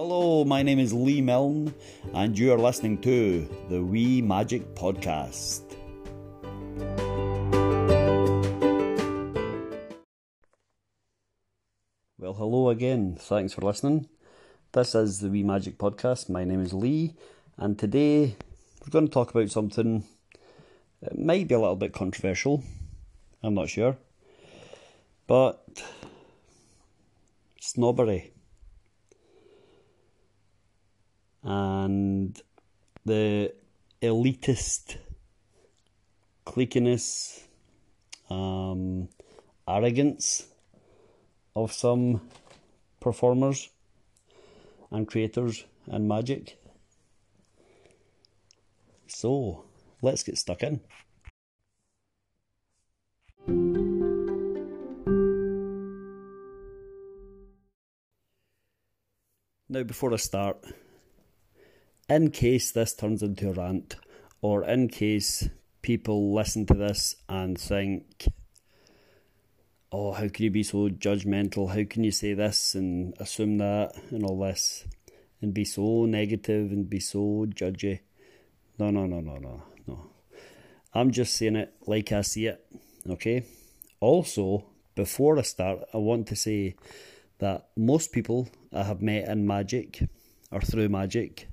Hello, my name is Lee Milne, and you are listening to the Wee Magic Podcast. Well, hello again. Thanks for listening. This is the Wee Magic Podcast. My name is Lee, and today we're going to talk about something that might be a little bit controversial. I'm not sure. But snobbery and the elitist cliquiness, um, arrogance of some performers and creators and magic. So, let's get stuck in. Now, before I start, in case this turns into a rant, or in case people listen to this and think, oh, how can you be so judgmental? How can you say this and assume that and all this and be so negative and be so judgy? No, no, no, no, no, no. I'm just saying it like I see it, okay? Also, before I start, I want to say that most people I have met in magic or through magic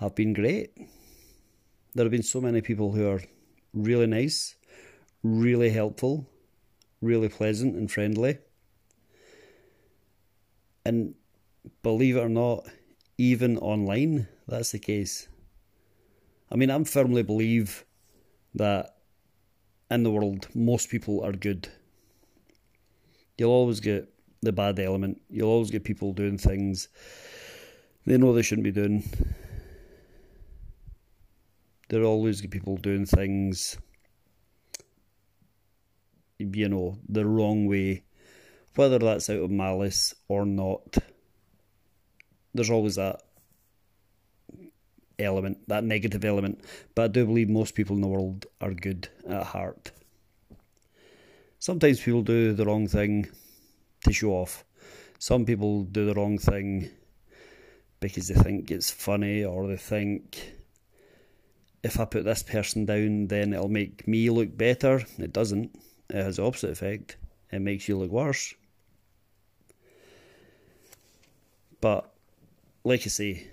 have been great. There have been so many people who are really nice, really helpful, really pleasant and friendly. And believe it or not, even online, that's the case. I mean, I firmly believe that in the world, most people are good. You'll always get the bad element. You'll always get people doing things they know they shouldn't be doing. There'll always get people doing things, you know, the wrong way, whether that's out of malice or not. There's always that element, that negative element. But I do believe most people in the world are good at heart. Sometimes people do the wrong thing to show off. Some people do the wrong thing because they think it's funny or they think if I put this person down, then it'll make me look better. It doesn't. It has the opposite effect. It makes you look worse. But, like I say,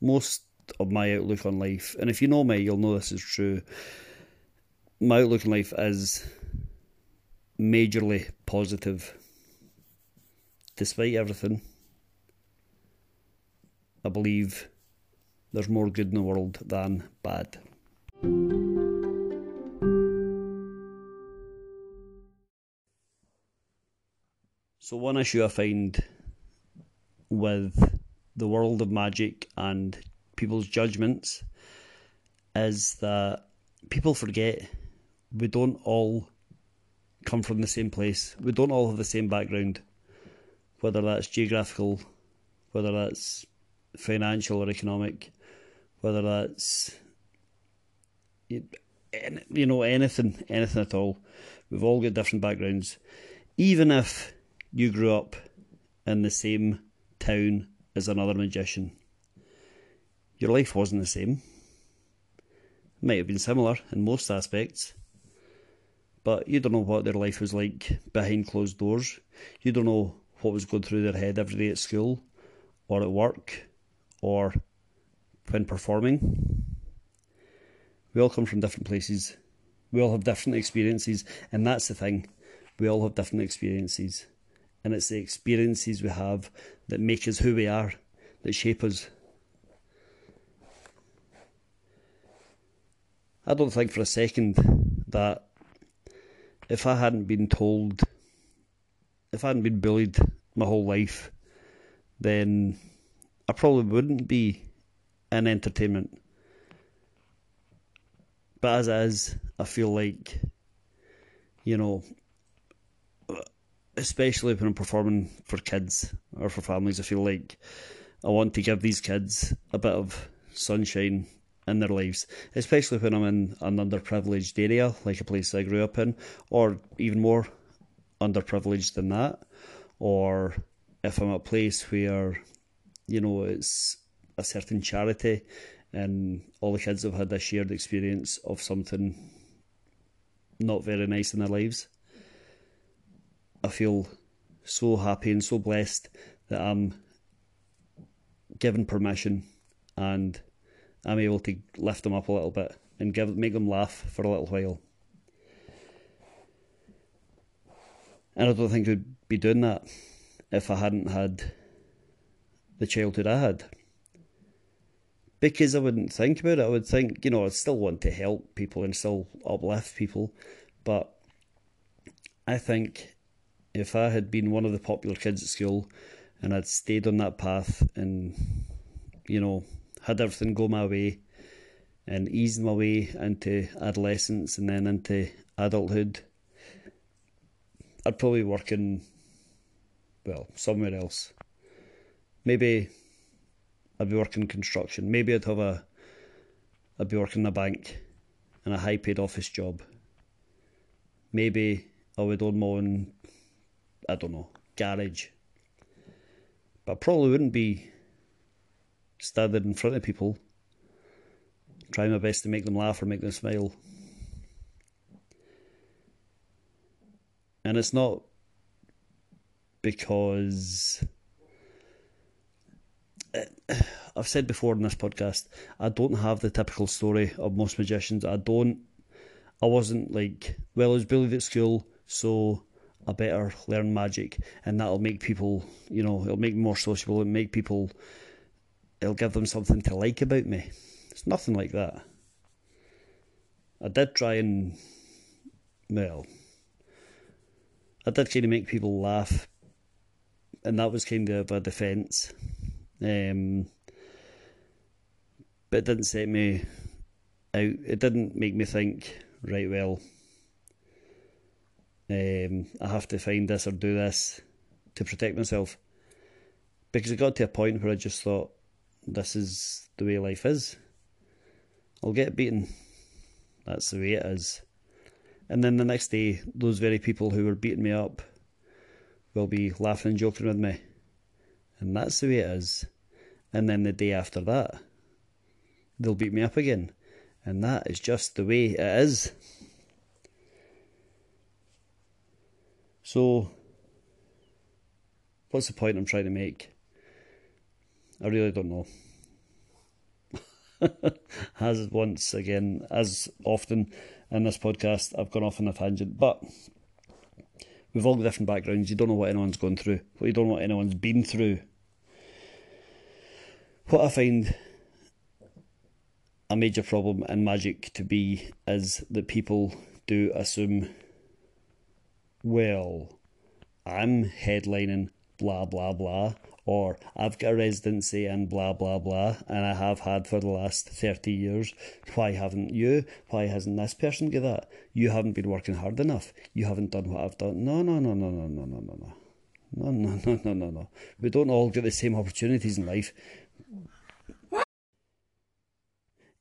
most of my outlook on life, and if you know me, you'll know this is true. My outlook on life is majorly positive. Despite everything, I believe there's more good in the world than bad. So, one issue I find with the world of magic and people's judgments is that people forget we don't all come from the same place. We don't all have the same background, whether that's geographical, whether that's financial or economic, whether that's you know anything, anything at all. We've all got different backgrounds. Even if you grew up in the same town as another magician, your life wasn't the same. It might have been similar in most aspects, but you don't know what their life was like behind closed doors. You don't know what was going through their head every day at school or at work or when performing. We all come from different places. We all have different experiences, and that's the thing. We all have different experiences, and it's the experiences we have that make us who we are, that shape us. I don't think for a second that if I hadn't been told, if I hadn't been bullied my whole life, then I probably wouldn't be in entertainment. But as is, I feel like, you know, especially when I'm performing for kids or for families, I feel like I want to give these kids a bit of sunshine in their lives, especially when I'm in an underprivileged area, like a place I grew up in, or even more underprivileged than that, or if I'm at a place where, you know, it's a certain charity and all the kids have had a shared experience of something not very nice in their lives, I feel so happy and so blessed that I'm given permission and I'm able to lift them up a little bit and give make them laugh for a little while. And I don't think I'd be doing that if I hadn't had the childhood I had. Because I wouldn't think about it. I would think, you know, I'd still want to help people and still uplift people. But I think if I had been one of the popular kids at school and I'd stayed on that path and, you know, had everything go my way and eased my way into adolescence and then into adulthood, I'd probably work in, well, somewhere else. Maybe I'd be working construction. Maybe I'd have a, I'd be working in a bank in a high paid office job. Maybe I would own my own, I don't know, garage. But I probably wouldn't be standing in front of people trying my best to make them laugh or make them smile. And it's not because I've said before in this podcast, I don't have the typical story of most magicians. I don't. I wasn't like, well, I was bullied at school, so I better learn magic, and that'll make people, you know, it'll make me more sociable and make people, it'll give them something to like about me. It's nothing like that. I did try and, well, I did kind of make people laugh, and that was kind of a defence. Um, but it didn't set me out. It didn't make me think, right, well, um, I have to find this or do this to protect myself. Because it got to a point where I just thought, this is the way life is. I'll get beaten. That's the way it is. And then the next day, those very people who were beating me up will be laughing and joking with me. And that's the way it is. And then the day after that, they'll beat me up again. And that is just the way it is. So, what's the point I'm trying to make? I really don't know. as once again, as often in this podcast, I've gone off on a tangent, but we've all got different backgrounds. You don't know what anyone's gone through, what you don't know what anyone's been through. What I find a major problem in magic to be is that people do assume, well, I'm headlining blah blah blah, or I've got a residency in blah blah blah, and I have had for the last 30 years. Why haven't you? Why hasn't this person got that? You haven't been working hard enough. You haven't done what I've done. No, no, no, no, no, no, no, no, no. No, no, no, no, no, no. We don't all get the same opportunities in life.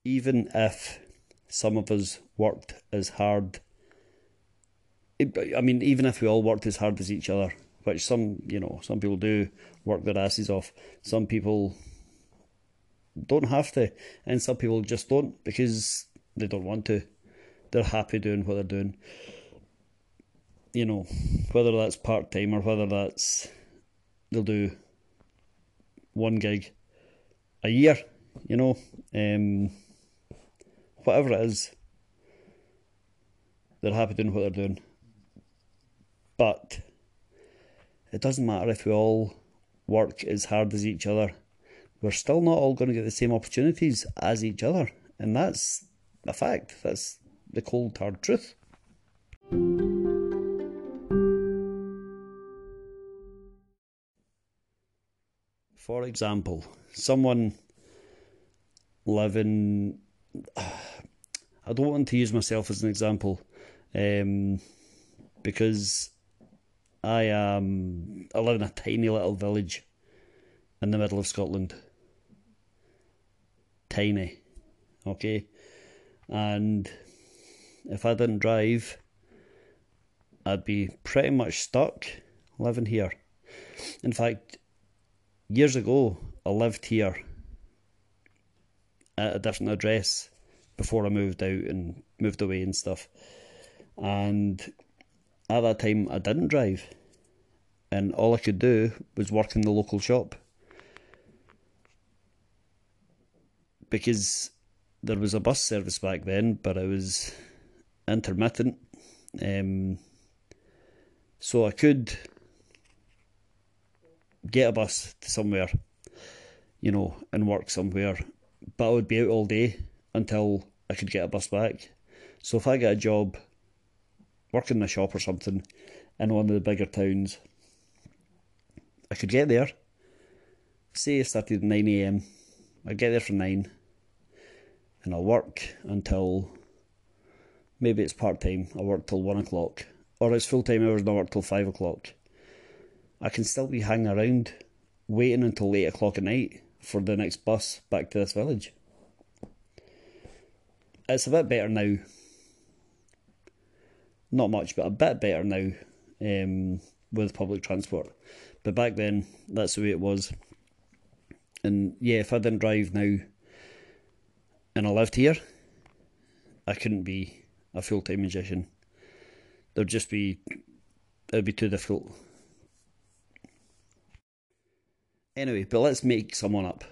Even if some of us worked as hard, I mean, even if we all worked as hard as each other, which some, you know, some people do work their asses off. Some people don't have to, and some people just don't because they don't want to. They're happy doing what they're doing. You know, whether that's part time or whether that's they'll do one gig a year, you know, um, whatever it is, they're happy doing what they're doing. But it doesn't matter if we all work as hard as each other. We're still not all going to get the same opportunities as each other. And that's a fact. That's the cold, hard truth. For example, someone living. I don't want to use myself as an example um, because I am. I live in a tiny little village in the middle of Scotland. Tiny, okay, and if I didn't drive, I'd be pretty much stuck living here. In fact, years ago, I lived here at a different address before I moved out and moved away and stuff. And at that time, I didn't drive, and all I could do was work in the local shop because there was a bus service back then, but it was intermittent. Um, so I could get a bus to somewhere, you know, and work somewhere, but I would be out all day until I could get a bus back. So if I get a job working in a shop or something in one of the bigger towns, I could get there. Say I started at 9am, I'd get there for 9 and I'll work until maybe it's part time, I work till 1 o'clock, or it's full time hours and I work till 5 o'clock. I can still be hanging around waiting until 8 o'clock at night for the next bus back to this village. It's a bit better now. Not much, but a bit better now um, with public transport. But back then, that's the way it was. And yeah, if I didn't drive now and I lived here, I couldn't be a full time magician. There'd just be, it'd be too difficult. Anyway, but let's make someone up.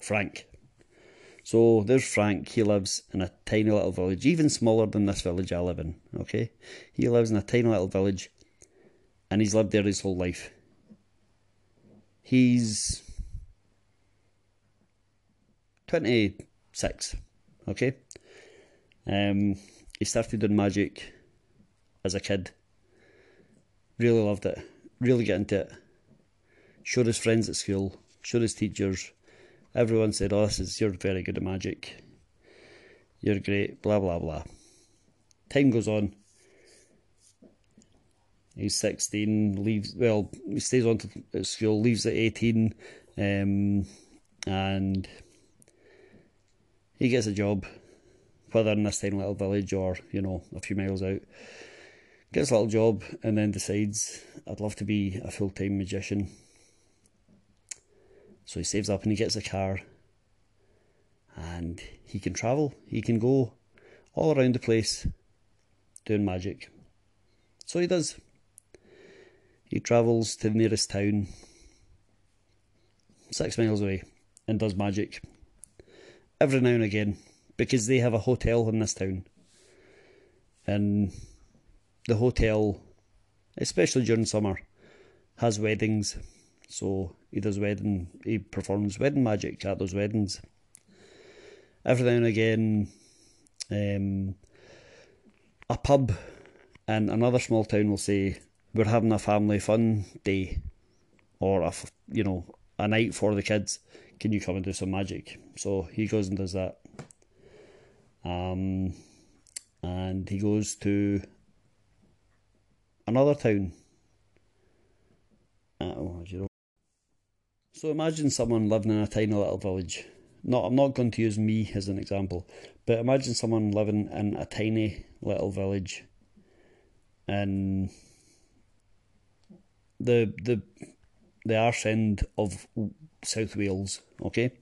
Frank. So there's Frank. He lives in a tiny little village, even smaller than this village I live in. Okay, he lives in a tiny little village, and he's lived there his whole life. He's twenty six. Okay, um, he started doing magic as a kid. Really loved it. Really got into it. Showed his friends at school. Showed his teachers Everyone said, "Oh, this is you're very good at magic. You're great." Blah blah blah. Time goes on. He's sixteen. Leaves. Well, he stays on to school. Leaves at eighteen, um, and he gets a job, whether in this tiny little village or you know a few miles out. Gets a little job and then decides, "I'd love to be a full time magician." So he saves up and he gets a car and he can travel. He can go all around the place doing magic. So he does. He travels to the nearest town, six miles away, and does magic every now and again because they have a hotel in this town. And the hotel, especially during summer, has weddings. So he does wedding, he performs wedding magic at those weddings. Every now and again, um, a pub in another small town will say, We're having a family fun day, or a, you know, a night for the kids. Can you come and do some magic? So he goes and does that. Um, and he goes to another town. Uh, oh, you know, so imagine someone living in a tiny little village. Not, I'm not going to use me as an example, but imagine someone living in a tiny little village in the the the arse end of South Wales, okay?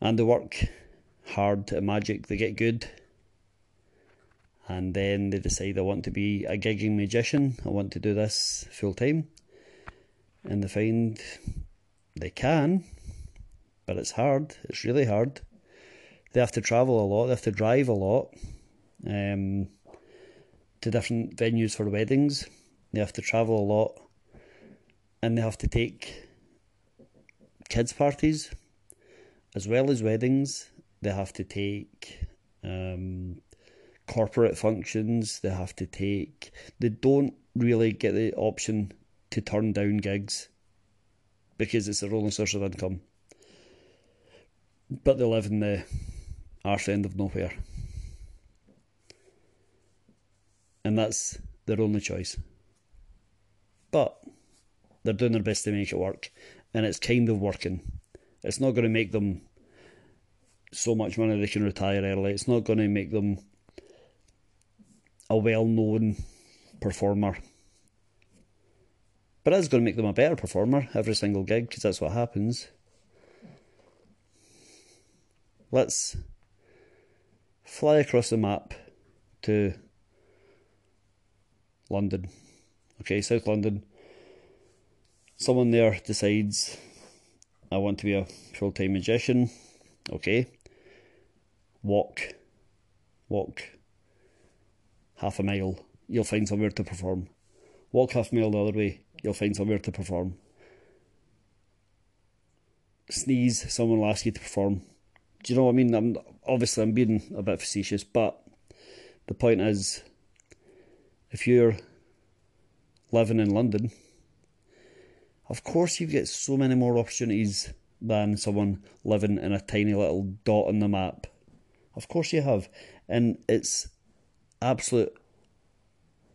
And they work hard at magic, they get good, and then they decide I want to be a gigging magician, I want to do this full time and they find they can, but it's hard. It's really hard. They have to travel a lot. They have to drive a lot um, to different venues for weddings. They have to travel a lot, and they have to take kids' parties as well as weddings. They have to take um, corporate functions. They have to take. They don't really get the option to turn down gigs because it's a rolling source of income. But they live in the arse end of nowhere. And that's their only choice. But they're doing their best to make it work. And it's kind of working. It's not going to make them so much money they can retire early. It's not going to make them a well known performer But it's going to make them a better performer every single gig because that's what happens. Let's fly across the map to London. Okay, South London. Someone there decides, I want to be a full time magician. Okay. Walk. Walk half a mile, you'll find somewhere to perform. Walk half a mile the other way, you'll find somewhere to perform. Sneeze, someone will ask you to perform. Do you know what I mean? I'm obviously I'm being a bit facetious, but the point is, if you're living in London, of course you get so many more opportunities than someone living in a tiny little dot on the map. Of course you have, and it's absolute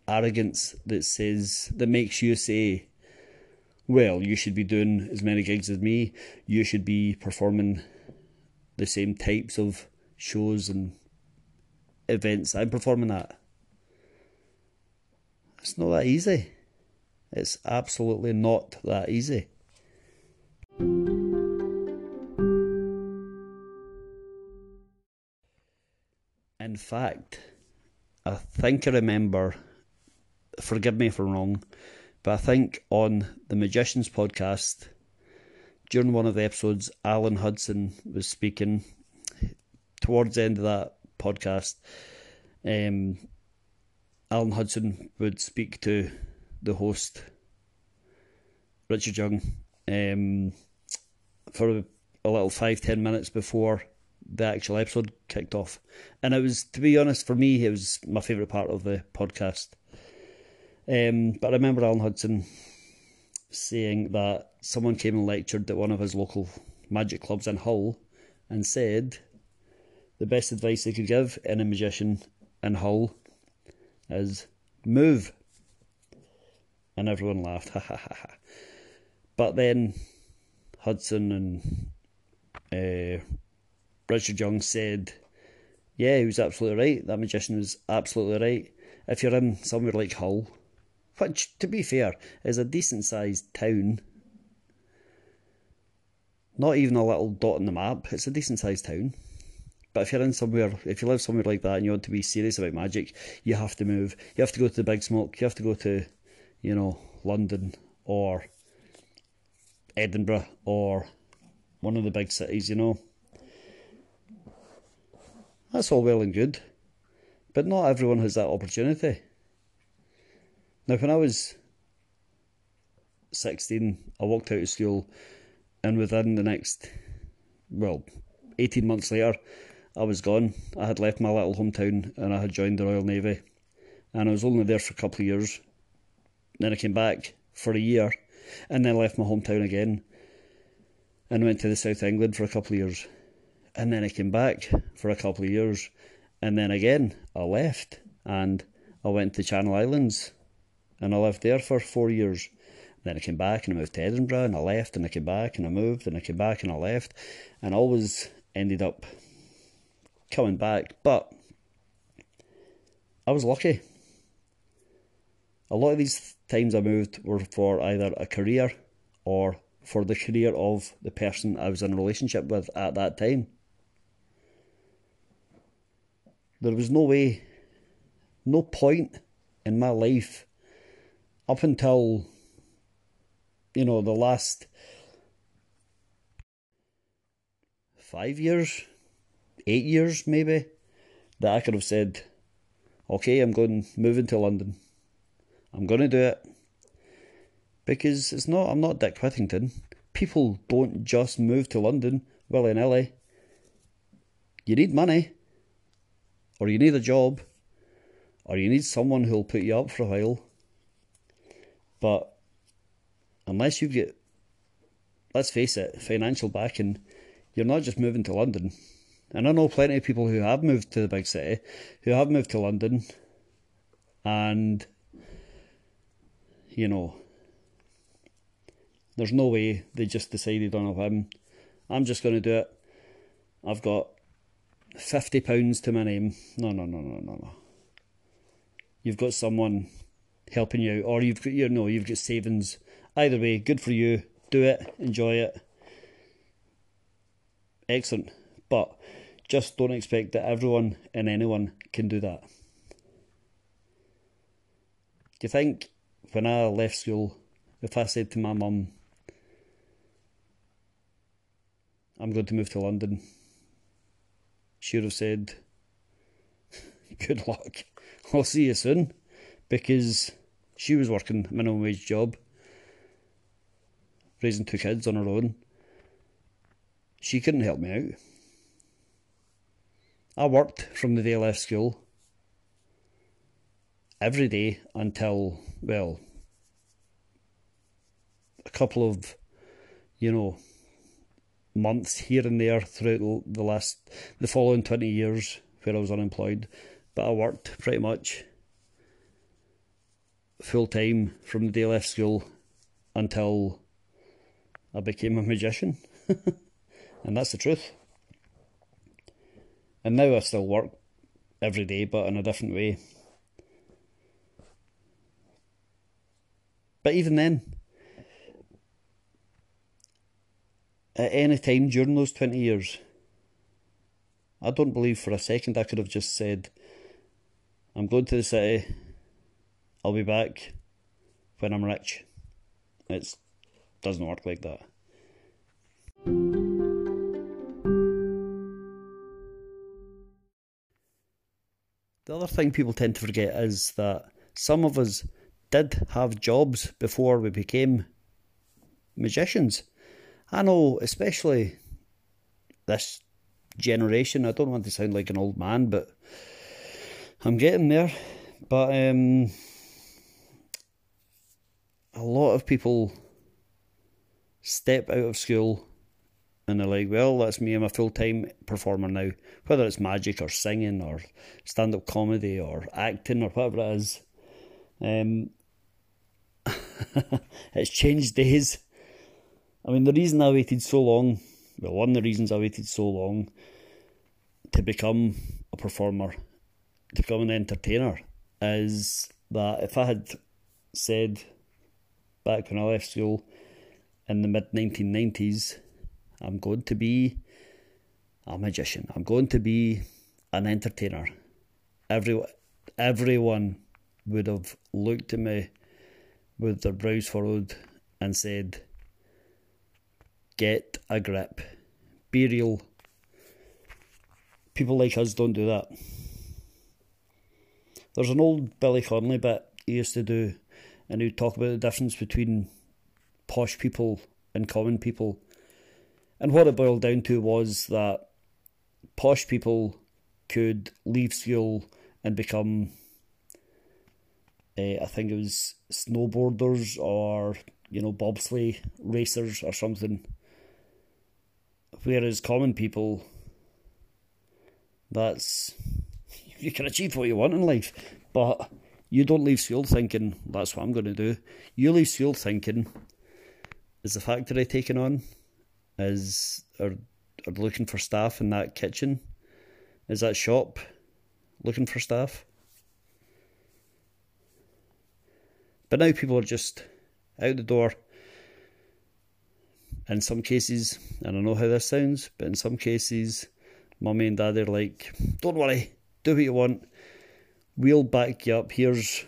arrogance that says that makes you say, well, you should be doing as many gigs as me. You should be performing the same types of shows and events I'm performing at. It's not that easy. It's absolutely not that easy. In fact, I think I remember, forgive me if I'm wrong, but I think on the Magicians podcast, during one of the episodes, Alan Hudson was speaking. Towards the end of that podcast, um, Alan Hudson would speak to the host, Richard Young, um, for a, little five, ten minutes before the actual episode kicked off. And it was, to be honest, for me, it was my favourite part of the podcast. Um, but I remember Alan Hudson saying that someone came and lectured at one of his local magic clubs in Hull and said the best advice they could give any magician in Hull is move. And everyone laughed, ha ha ha ha. But then Hudson and uh, Richard Young said, yeah, he was absolutely right. That magician was absolutely right. If you're in somewhere like Hull, which, to be fair, is a decent sized town, not even a little dot on the map, it's a decent sized town. But if you're in somewhere, if you live somewhere like that and you want to be serious about magic, you have to move. You have to go to the big smoke. You have to go to, you know, London or Edinburgh or one of the big cities, you know. That's all well and good, but not everyone has that opportunity. Now, when I was 16, I walked out of school, and within the next, well, 18 months later, I was gone. I had left my little hometown and I had joined the Royal Navy. And I was only there for a couple of years. Then I came back for a year and then left my hometown again and went to the South England for a couple of years and then I came back for a couple of years, and then again I left and I went to Channel Islands, and I lived there for four years. Then I came back and I moved to Edinburgh, and I left, and I came back and I moved, and I came back and I left, and I always ended up coming back. But I was lucky. A lot of these times I moved were for either a career or for the career of the person I was in a relationship with at that time. There was no way, no point in my life up until, you know, the last five years, eight years maybe, that I could have said, okay, I'm going moving to London. I'm going to do it. Because it's not, I'm not Dick Whittington. People don't just move to London willy nilly. You need money or you need a job, or you need someone who'll put you up for a while. But unless you get, let's face it, financial backing, you're not just moving to London. And I know plenty of people who have moved to the big city, who have moved to London, and, you know, there's no way they just decided on a whim. I'm just going to do it. I've got fifty pounds to my name. No, no, no, no, no, no. You've got someone helping you out, or you've got you know you've got savings Either way, good for you. Do it, enjoy it. Excellent. But just don't expect that everyone and anyone can do that. Do you think when I left school, if I said to my mum, I'm going to move to London, she would have said, Good luck. I'll see you soon. Because she was working a minimum wage job, raising two kids on her own. She couldn't help me out. I worked from the day I left school every day until, well, a couple of, you know, months here and there throughout the last, the following 20 years where I was unemployed. But I worked pretty much full time from the day I left school until I became a magician. and that's the truth. And now I still work every day, but in a different way. But even then, at any time during those 20 years, I don't believe for a second I could have just said, I'm going to the city, I'll be back when I'm rich. It doesn't work like that. The other thing people tend to forget is that some of us did have jobs before we became magicians. I know, especially this generation, I don't want to sound like an old man, but I'm getting there. But um, a lot of people step out of school and they're like, well, that's me, I'm a full time performer now. Whether it's magic or singing or stand up comedy or acting or whatever it is. Um, it's changed days. I mean, the reason I waited so long, well, one of the reasons I waited so long to become a performer, to become an entertainer, is that if I had said back when I left school in the mid 1990s, I'm going to be a magician. I'm going to be an entertainer. Every, everyone would have looked at me with their brows furrowed and said, Get a grip. Be real. People like us don't do that. There's an old Billy Connolly bit he used to do, and he'd talk about the difference between posh people and common people. And what it boiled down to was that posh people could leave school and become, uh, I think it was snowboarders or, you know, bobsleigh racers or something. Whereas common people, that's, you can achieve what you want in life, but you don't leave school thinking, that's what I'm going to do. You leave school thinking, is the factory taking on? is are are looking for staff in that kitchen? Is that shop looking for staff? But now people are just out the door. In some cases, I don't know how this sounds, but in some cases, mummy and daddy are like, don't worry, do what you want. We'll back you up. Here's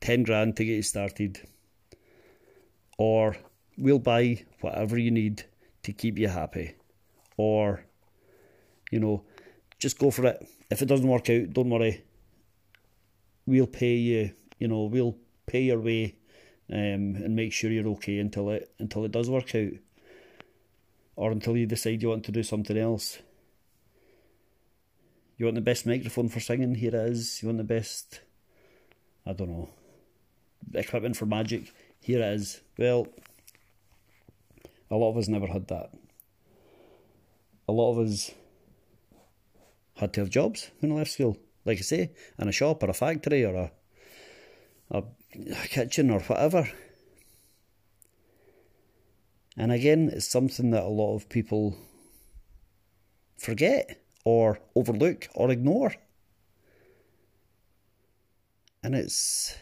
10 grand to get you started. Or we'll buy whatever you need to keep you happy. Or, you know, just go for it. If it doesn't work out, don't worry. We'll pay you, you know, we'll pay your way um, and make sure you're okay until it until it does work out. Or until you decide you want to do something else. You want the best microphone for singing? Here it is. You want the best, I don't know, equipment for magic? Here it is. Well, a lot of us never had that. A lot of us had to have jobs when I left school. Like I say, in a shop or a factory or a, a, a kitchen or whatever. And again, it's something that a lot of people forget or overlook or ignore. And it's,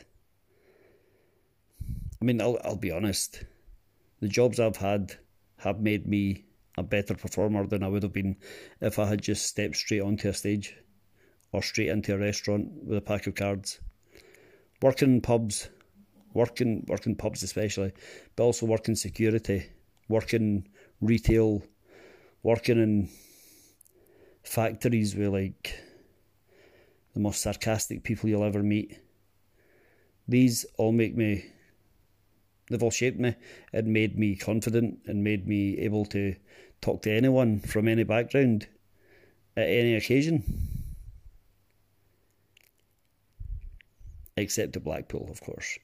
I mean, I'll, I'll be honest, The jobs I've had have made me a better performer than I would have been if I had just stepped straight onto a stage or straight into a restaurant with a pack of cards. Working in pubs, working working pubs especially, but also working security, working retail, working in factories with like the most sarcastic people you'll ever meet. These all make me they've all shaped me and made me confident and made me able to talk to anyone from any background at any occasion. Except at Blackpool, of course.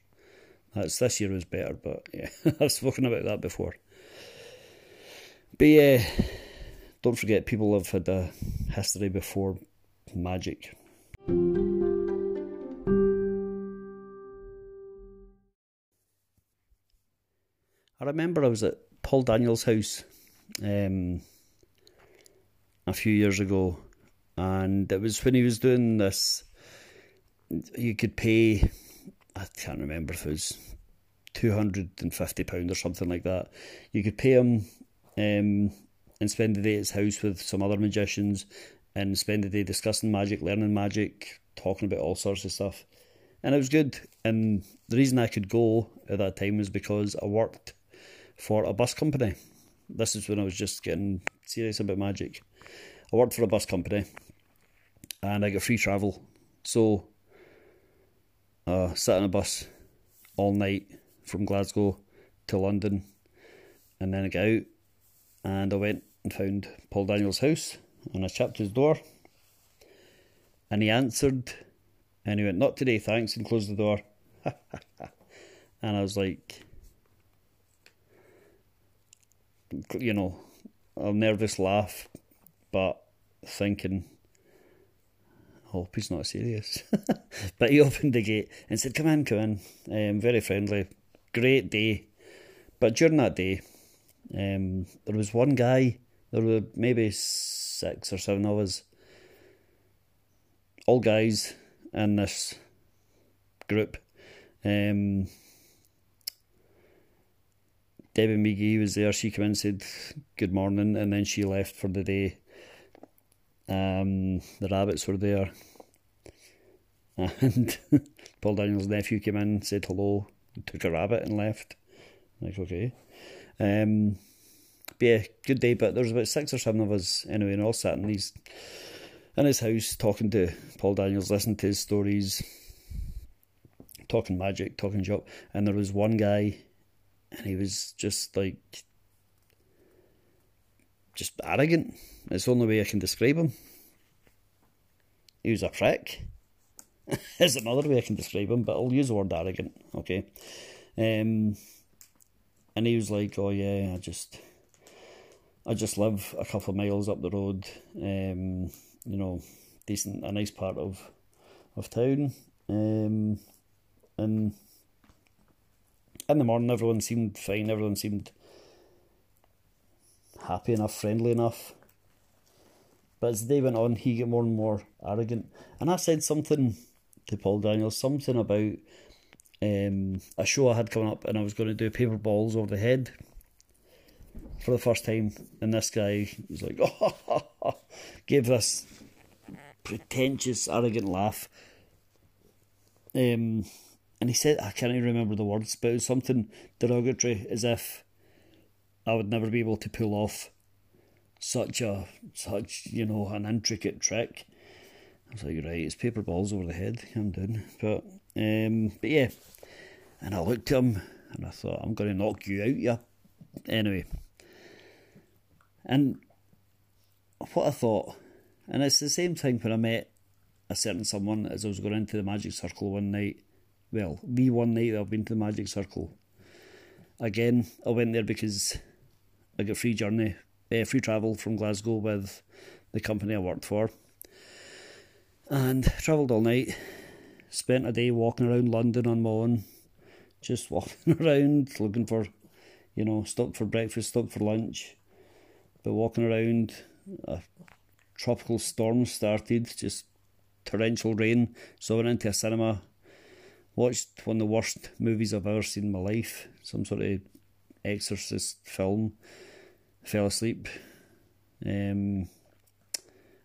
That's this year was better, but yeah, I've spoken about that before. But yeah, don't forget people have had a history before magic. I remember I was at Paul Daniels' house um, a few years ago, and it was when he was doing this. You could pay, I can't remember if it was two hundred and fifty pound or something like that. You could pay him um, and spend the day at his house with some other magicians, and spend the day discussing magic, learning magic, talking about all sorts of stuff. And it was good. And the reason I could go at that time was because I worked for a bus company. This is when I was just getting serious about magic. I worked for a bus company and I got free travel. So uh, sat on a bus all night from Glasgow to London and then I got out and I went and found Paul Daniels' house and I tapped his door and he answered and he went, Not today, thanks, and closed the door. and I was like, you know, a nervous laugh, but thinking, I hope he's not serious. but he opened the gate and said, Come in, come in. Um, very friendly, great day. But during that day, um, there was one guy, there were maybe six or seven of us, all guys in this group. Um, Debbie McGee was there. She came in and said good morning, and then she left for the day. Um, the rabbits were there, and Paul Daniels' nephew came in, said hello, took a rabbit, and left. Like okay, um, but yeah, good day. But there was about six or seven of us anyway, and all sat in these in his house talking to Paul Daniels, listening to his stories, talking magic, talking job, and there was one guy and he was just like just arrogant. It's the only way I can describe him. He was a prick. Is another way I can describe him, but I'll use the word arrogant, okay? Um, and he was like, "Oh yeah, I just, I just live a couple of miles up the road. Um, you know, decent, a nice part of, of town. Um, and in the morning, everyone seemed fine. Everyone seemed happy enough, friendly enough. But as the day went on, he got more and more arrogant. And I said something to Paul Daniels, something about um, a show I had coming up, and I was going to do paper balls over the head for the first time. And this guy was like, oh, gave this pretentious, arrogant laugh. Um, and he said, I can't even remember the words, but it was something derogatory, as if I would never be able to pull off such a such you know an intricate trick. I was like, right, it's paper balls over the head. I'm doing, but um, but yeah. And I looked at him and I thought, I'm going to knock you out, yeah. Anyway, and what I thought, and it's the same thing when I met a certain someone as I was going into the magic circle one night well, me one night I've been to the Magic Circle. Again, I went there because I got free journey, uh, free travel from Glasgow with the company I worked for. And travelled all night, spent a day walking around London on my own, just walking around looking for, you know, stopped for breakfast, stopped for lunch. But walking around, a tropical storm started, just torrential rain. So I went into a cinema watched one of the worst movies I've ever seen in my life. Some sort of Exorcist film. Fell asleep. Um,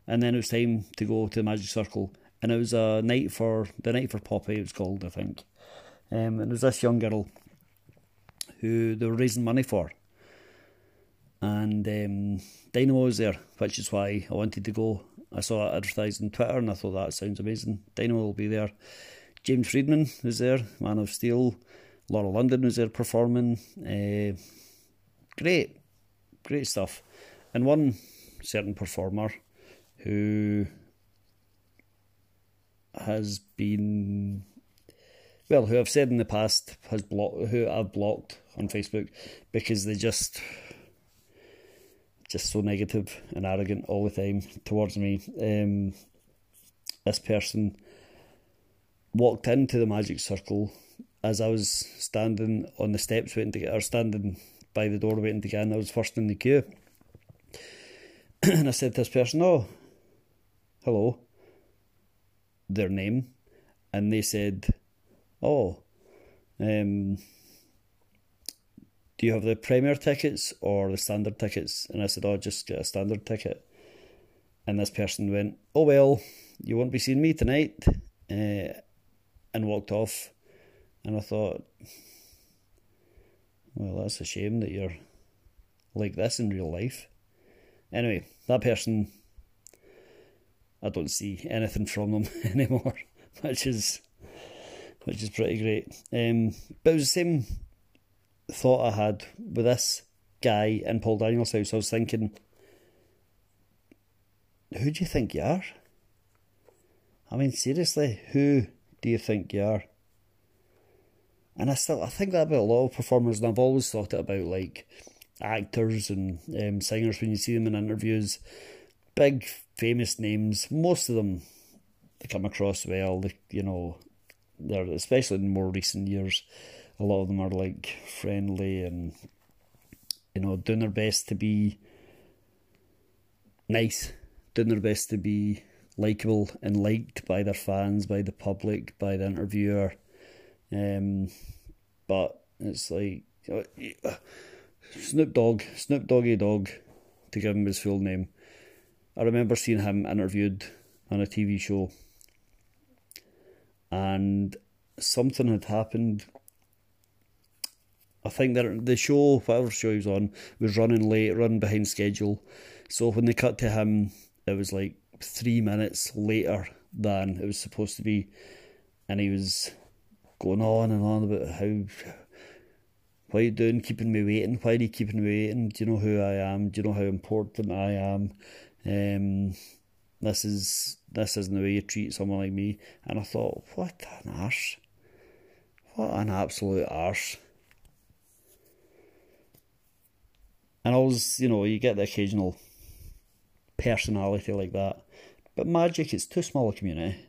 and then it was time to go to the Magic Circle. And it was a night for the night for Poppy, it was called, I think. Um, and there was this young girl who they were raising money for. And um, Dynamo was there, which is why I wanted to go. I saw it advertised on Twitter and I thought that sounds amazing. Dynamo will be there. James Freedman was there, Man of Steal. Laura London was there performing. Uh, great, great stuff. And one certain performer who has been well, who I've said in the past has blocked, who I've blocked on Facebook because they just just so negative and arrogant all the time towards me. Um, this person walked into the magic circle as I was standing on the steps waiting to get, or standing by the door waiting to get in. I was first in the queue, and I said to this person, "Oh, hello." Their name, and they said, "Oh, um." Do you have the Premier tickets or the standard tickets? And I said, oh, just get a standard ticket. And this person went, oh, well, you won't be seeing me tonight, uh, and walked off. And I thought, well, that's a shame that you're like this in real life. Anyway, that person, I don't see anything from them anymore, which is which is pretty great. Um, but it was the same thought I had with this guy in Paul Daniels' house, I was thinking, who do you think you are? I mean, seriously, who do you think you are? And I still, I think that about a lot of performers, and I've always thought it about like actors and um, singers when you see them in interviews. Big famous names, most of them they come across well. They, you know, they're especially in more recent years a lot of them are like friendly and you know doing their best to be nice, doing their best to be likable and liked by their fans, by the public, by the interviewer. Um, but it's like uh, Snoop Dogg, Snoop Doggy Dogg, to give him his full name. I remember seeing him interviewed on a TV show, and something had happened I think that the show, whatever show he was on, was running late, running behind schedule. So when they cut to him, it was like three minutes later than it was supposed to be, and he was going on and on about how. What are you doing, keeping me waiting? Why are you keeping me waiting? Do you know who I am? Do you know how important I am? Um, this is this isn't the way you treat someone like me. And I thought, what an arse! What an absolute arse! And always, you know, you get the occasional personality like that. But Magic, it's too small a community.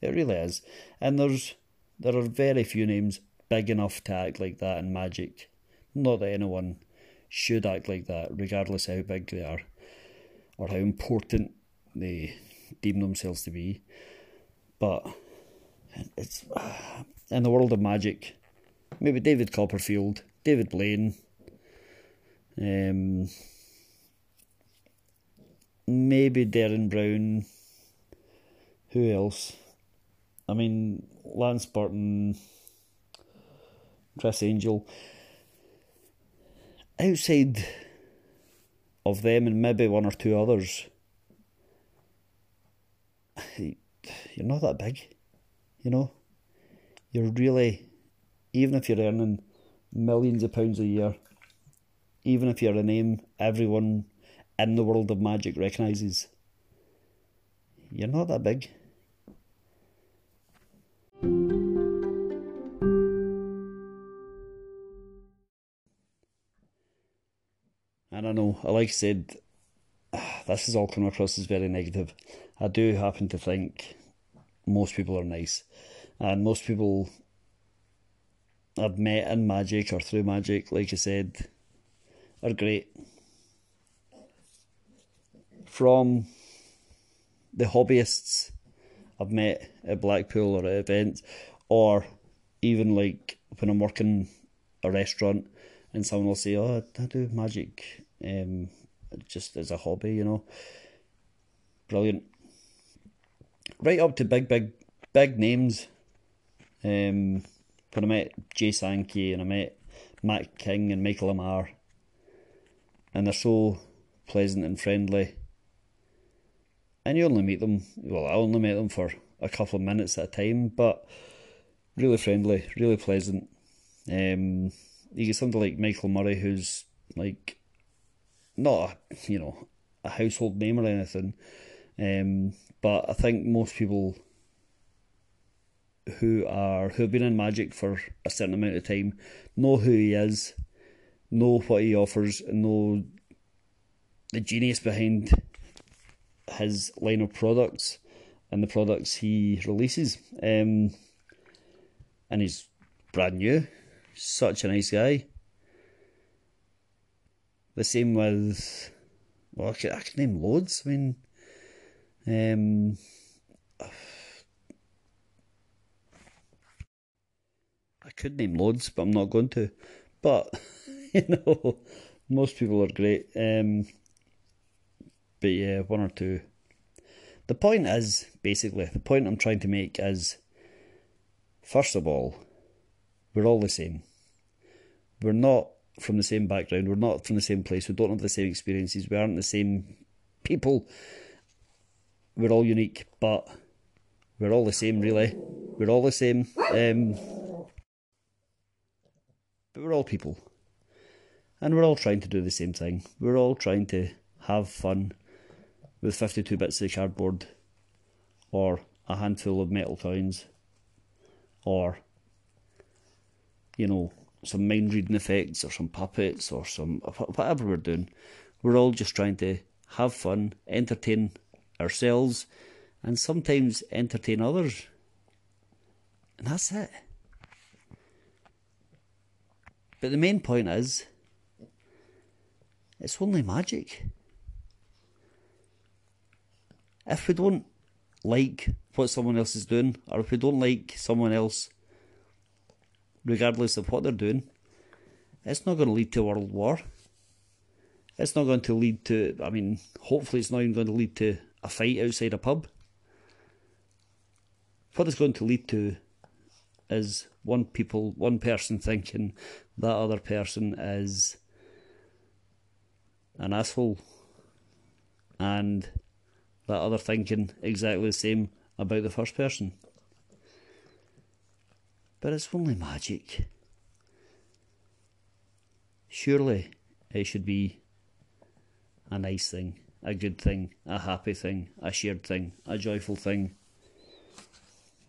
It really is. And there's there are very few names big enough to act like that in Magic. Not that anyone should act like that, regardless how big they are or how important they deem themselves to be. But it's in the world of Magic, maybe David Copperfield, David Blaine, um, maybe Derren Brown. Who else? I mean, Lance Burton, Criss Angel. Outside of them and maybe one or two others, you're not that big, you know. You're really, even if you're earning millions of pounds a year, even if you're a name everyone in the world of magic recognises, you're not that big. I know, I like I said, this is all coming across as very negative. I do happen to think most people are nice, and most people I've met in magic or through magic, like I said, are great. From the hobbyists I've met at Blackpool or at events, or even like when I'm working a restaurant and someone will say, "Oh, I do magic, um, just as a hobby," you know. Brilliant. Right up to big, big, big names. Um, when I met Jay Sankey and I met Matt King and Michael Ammar, and they're so pleasant and friendly. And you only meet them, well, I only met them for a couple of minutes at a time, but really friendly, really pleasant. Um, you get somebody like Michael Murray, who's like not a you know a household name or anything, um, but I think most people who are who have been in Magic for a certain amount of time know who he is, know what he offers, know the genius behind his line of products and the products he releases. Um, and he's brand new. Such a nice guy. The same with, well, I could, I could name loads. I mean, um, I could name loads, but I'm not going to. But you know, most people are great. Um, but yeah, one or two. The point is basically the point I'm trying to make is, first of all, we're all the same. We're not from the same background. We're not from the same place. We don't have the same experiences. We aren't the same people. We're all unique, but we're all the same, really. We're all the same. Um, but we're all people. And we're all trying to do the same thing. We're all trying to have fun with 52 bits of cardboard, or a handful of metal coins, or, you know, some mind reading effects, or some puppets, or some whatever we're doing. We're all just trying to have fun, entertain ourselves, and sometimes entertain others. And that's it. But the main point is, it's only magic. If we don't like what someone else is doing, or if we don't like someone else, regardless of what they're doing, it's not going to lead to a world war. It's not going to lead to, I mean, hopefully, it's not even going to lead to a fight outside a pub. What it's going to lead to is one people, one person thinking that other person is an asshole, and that other thinking exactly the same about the first person. But it's only magic. Surely it should be a nice thing, a good thing, a happy thing, a shared thing, a joyful thing.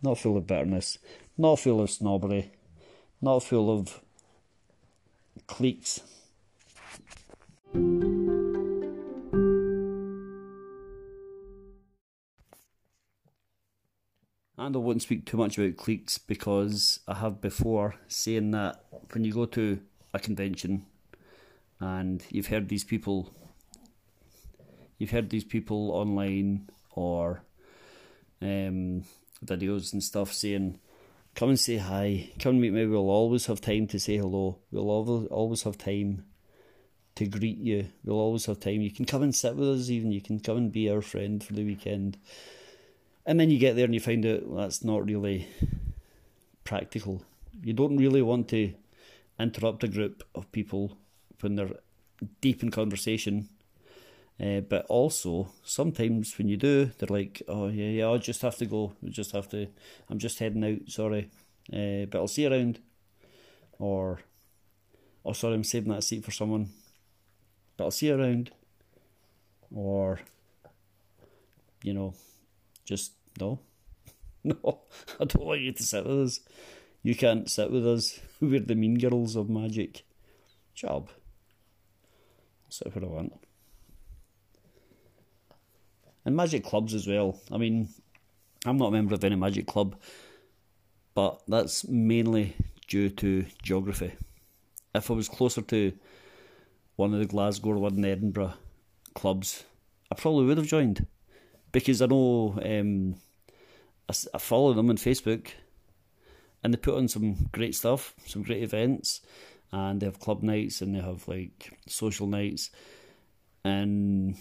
Not full of bitterness, not full of snobbery, not full of cliques. And I won't speak too much about cliques because I have before saying that when you go to a convention and you've heard these people you've heard these people online or um, videos and stuff saying come and say hi, come and meet me, we'll always have time to say hello, we'll always have time to greet you, we'll always have time, you can come and sit with us even, you can come and be our friend for the weekend and then you get there and you find out well, that's not really practical. You don't really want to interrupt a group of people when they're deep in conversation. Uh, but also, sometimes when you do, they're like, "Oh yeah, yeah, I just have to go. I just have to. I'm just heading out. Sorry, uh, but I'll see you around." Or, "Oh, sorry, I'm saving that seat for someone, but I'll see you around." Or, you know, just no, no, I don't want you to sit with us. You can't sit with us. We're the mean girls of magic. Job. Sit where I want. And magic clubs as well. I mean, I'm not a member of any magic club, but that's mainly due to geography. If I was closer to one of the Glasgow or one in Edinburgh clubs, I probably would have joined because I know um, I, I follow them on Facebook, and they put on some great stuff, some great events, and they have club nights and they have like social nights. And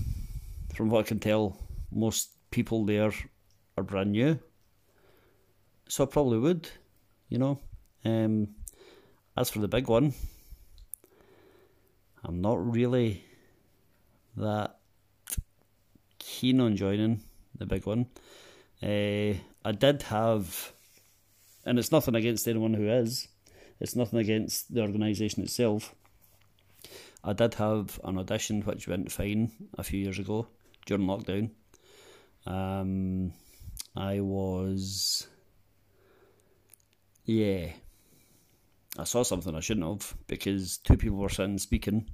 from what I can tell, most people there are brand new. So I probably would, you know. Um, as for the big one, I'm not really that keen on joining the big one. Uh, I did have, and it's nothing against anyone who is, it's nothing against the organisation itself. I did have an audition which went fine a few years ago during lockdown. Um, I was, yeah, I saw something I shouldn't have because two people were sitting speaking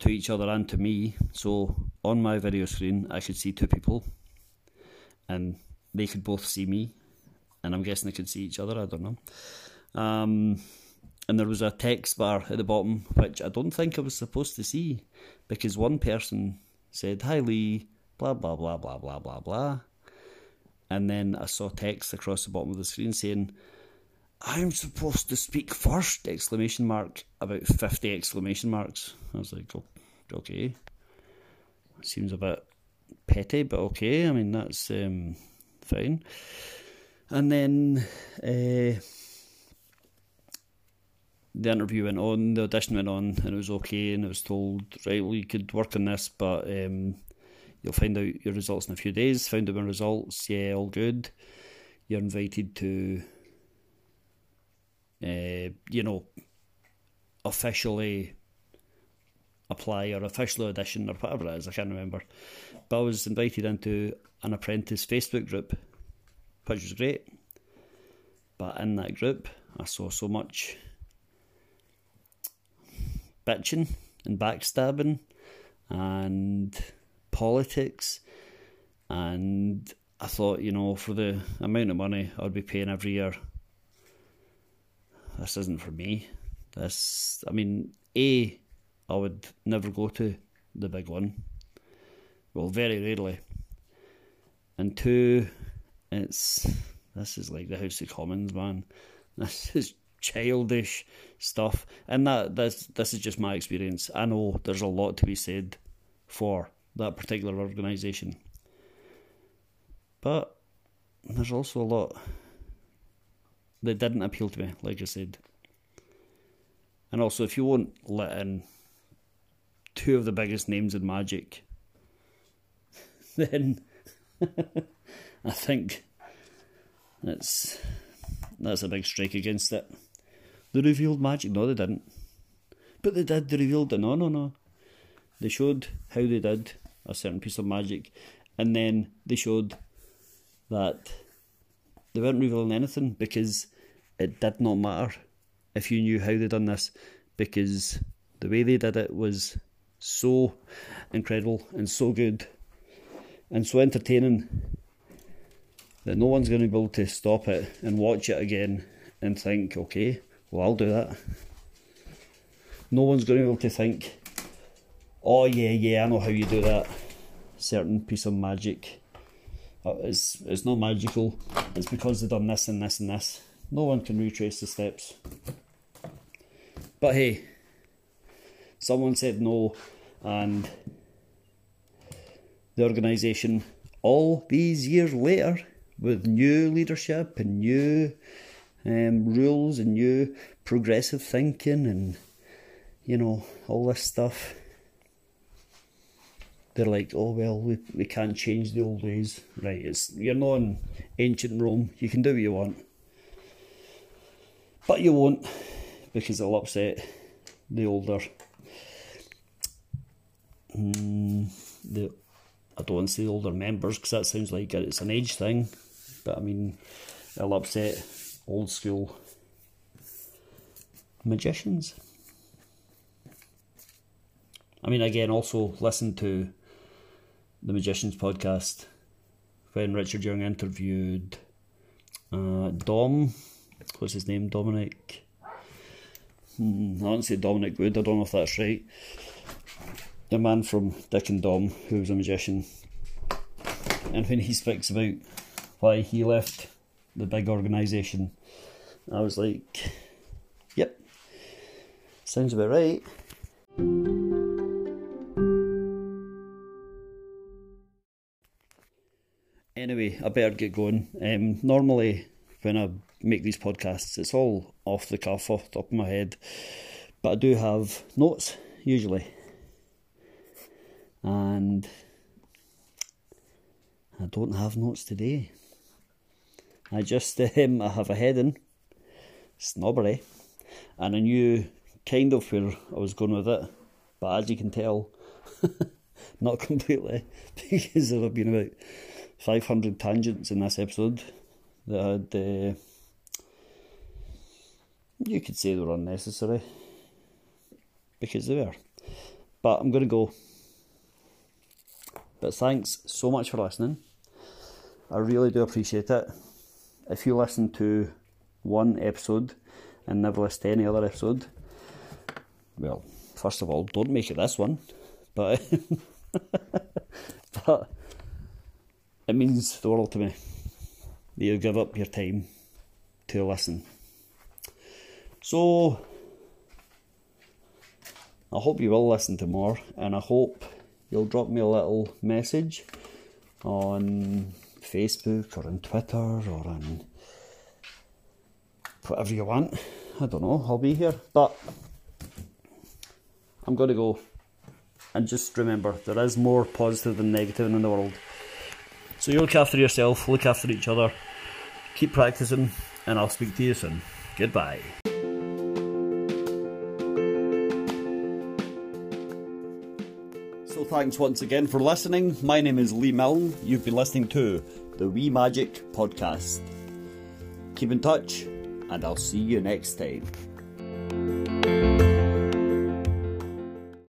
to each other and to me. So on my video screen, I could see two people, and they could both see me, and I'm guessing they could see each other. I don't know. Um, and there was a text bar at the bottom, which I don't think I was supposed to see, because one person said, "Hi Lee," blah blah blah blah blah blah blah, and then I saw text across the bottom of the screen saying. I'm supposed to speak first! Exclamation mark. About fifty exclamation marks. I was like, oh, okay. Seems a bit petty, but okay. I mean, that's um, fine. And then uh, the interview went on, the audition went on, and it was okay. And it was told, right, well, you could work on this, but um, you'll find out your results in a few days. Found out my results, yeah, all good. You're invited to, uh, you know, officially apply or officially audition or whatever it is, I can't remember. But I was invited into an apprentice Facebook group, which was great. But in that group, I saw so much bitching and backstabbing and politics. And I thought, you know, for the amount of money I'd be paying every year, this isn't for me. This, I mean, A, I would never go to the big one. Well, very rarely. And two, it's this is like the House of Commons, man. This is childish stuff, and that this this is just my experience. I know there's a lot to be said for that particular organisation, but there's also a lot that didn't appeal to me, like I said. And also, if you won't let in two of the biggest names in Magic, then I think that's that's a big strike against it. They revealed magic. No, they didn't. But they did. They revealed it. No, no, no. They showed how they did a certain piece of magic, and then they showed that they weren't revealing anything because it did not matter if you knew how they done this, because the way they did it was so incredible and so good and so entertaining that no one's going to be able to stop it and watch it again and think, okay, well, I'll do that. No one's going to be able to think, oh, yeah, yeah, I know how you do that certain piece of magic. It's, it's not magical, it's because they've done this and this and this. No one can retrace the steps. But hey, someone said no, and the organisation, all these years later, with new leadership and new um, rules and new progressive thinking and you know all this stuff they're like oh well we, we can't change the old ways. Right it's you're not in ancient rome. You can do what you want. But you won't because it'll upset the older mm, the I don't want to say older members because that sounds like it's an age thing but I mean, it'll upset old school magicians. I mean, again, also listen to the Magicians podcast when Richard Young interviewed uh, Dom. What's his name? Dominic. Hmm, I don't say Dominic Wood. I don't know if that's right. The man from Dick and Dom, who was a magician, and when he speaks about why he left the big organisation. I was like, yep. Sounds about right. Anyway, I better get going. Um, normally, when I make these podcasts, it's all off the cuff, off the top of my head. But I do have notes, usually. And I don't have notes today. I just um, I have a heading, snobbery, and I knew kind of where I was going with it, but as you can tell, not completely, because there have been about 500 tangents in this episode that had, uh, you could say they were unnecessary, because they were. But I'm going to go. But thanks so much for listening. I really do appreciate it. If you listen to one episode and never listen to any other episode, well, first of all, don't make it this one, but but it means the world to me that you give up your time to listen. So I hope you will listen to more, and I hope you'll drop me a little message on Facebook or on Twitter or on whatever you want. I don't know, I'll be here. But I'm going to go. And just remember, there is more positive than negative in the world. So you look after yourself, look after each other, keep practicing, and I'll speak to you soon. Goodbye. thanks once again for listening. My name is Lee Milne. You've been listening to the Wee Magic Podcast. Keep in touch, and I'll see you next time.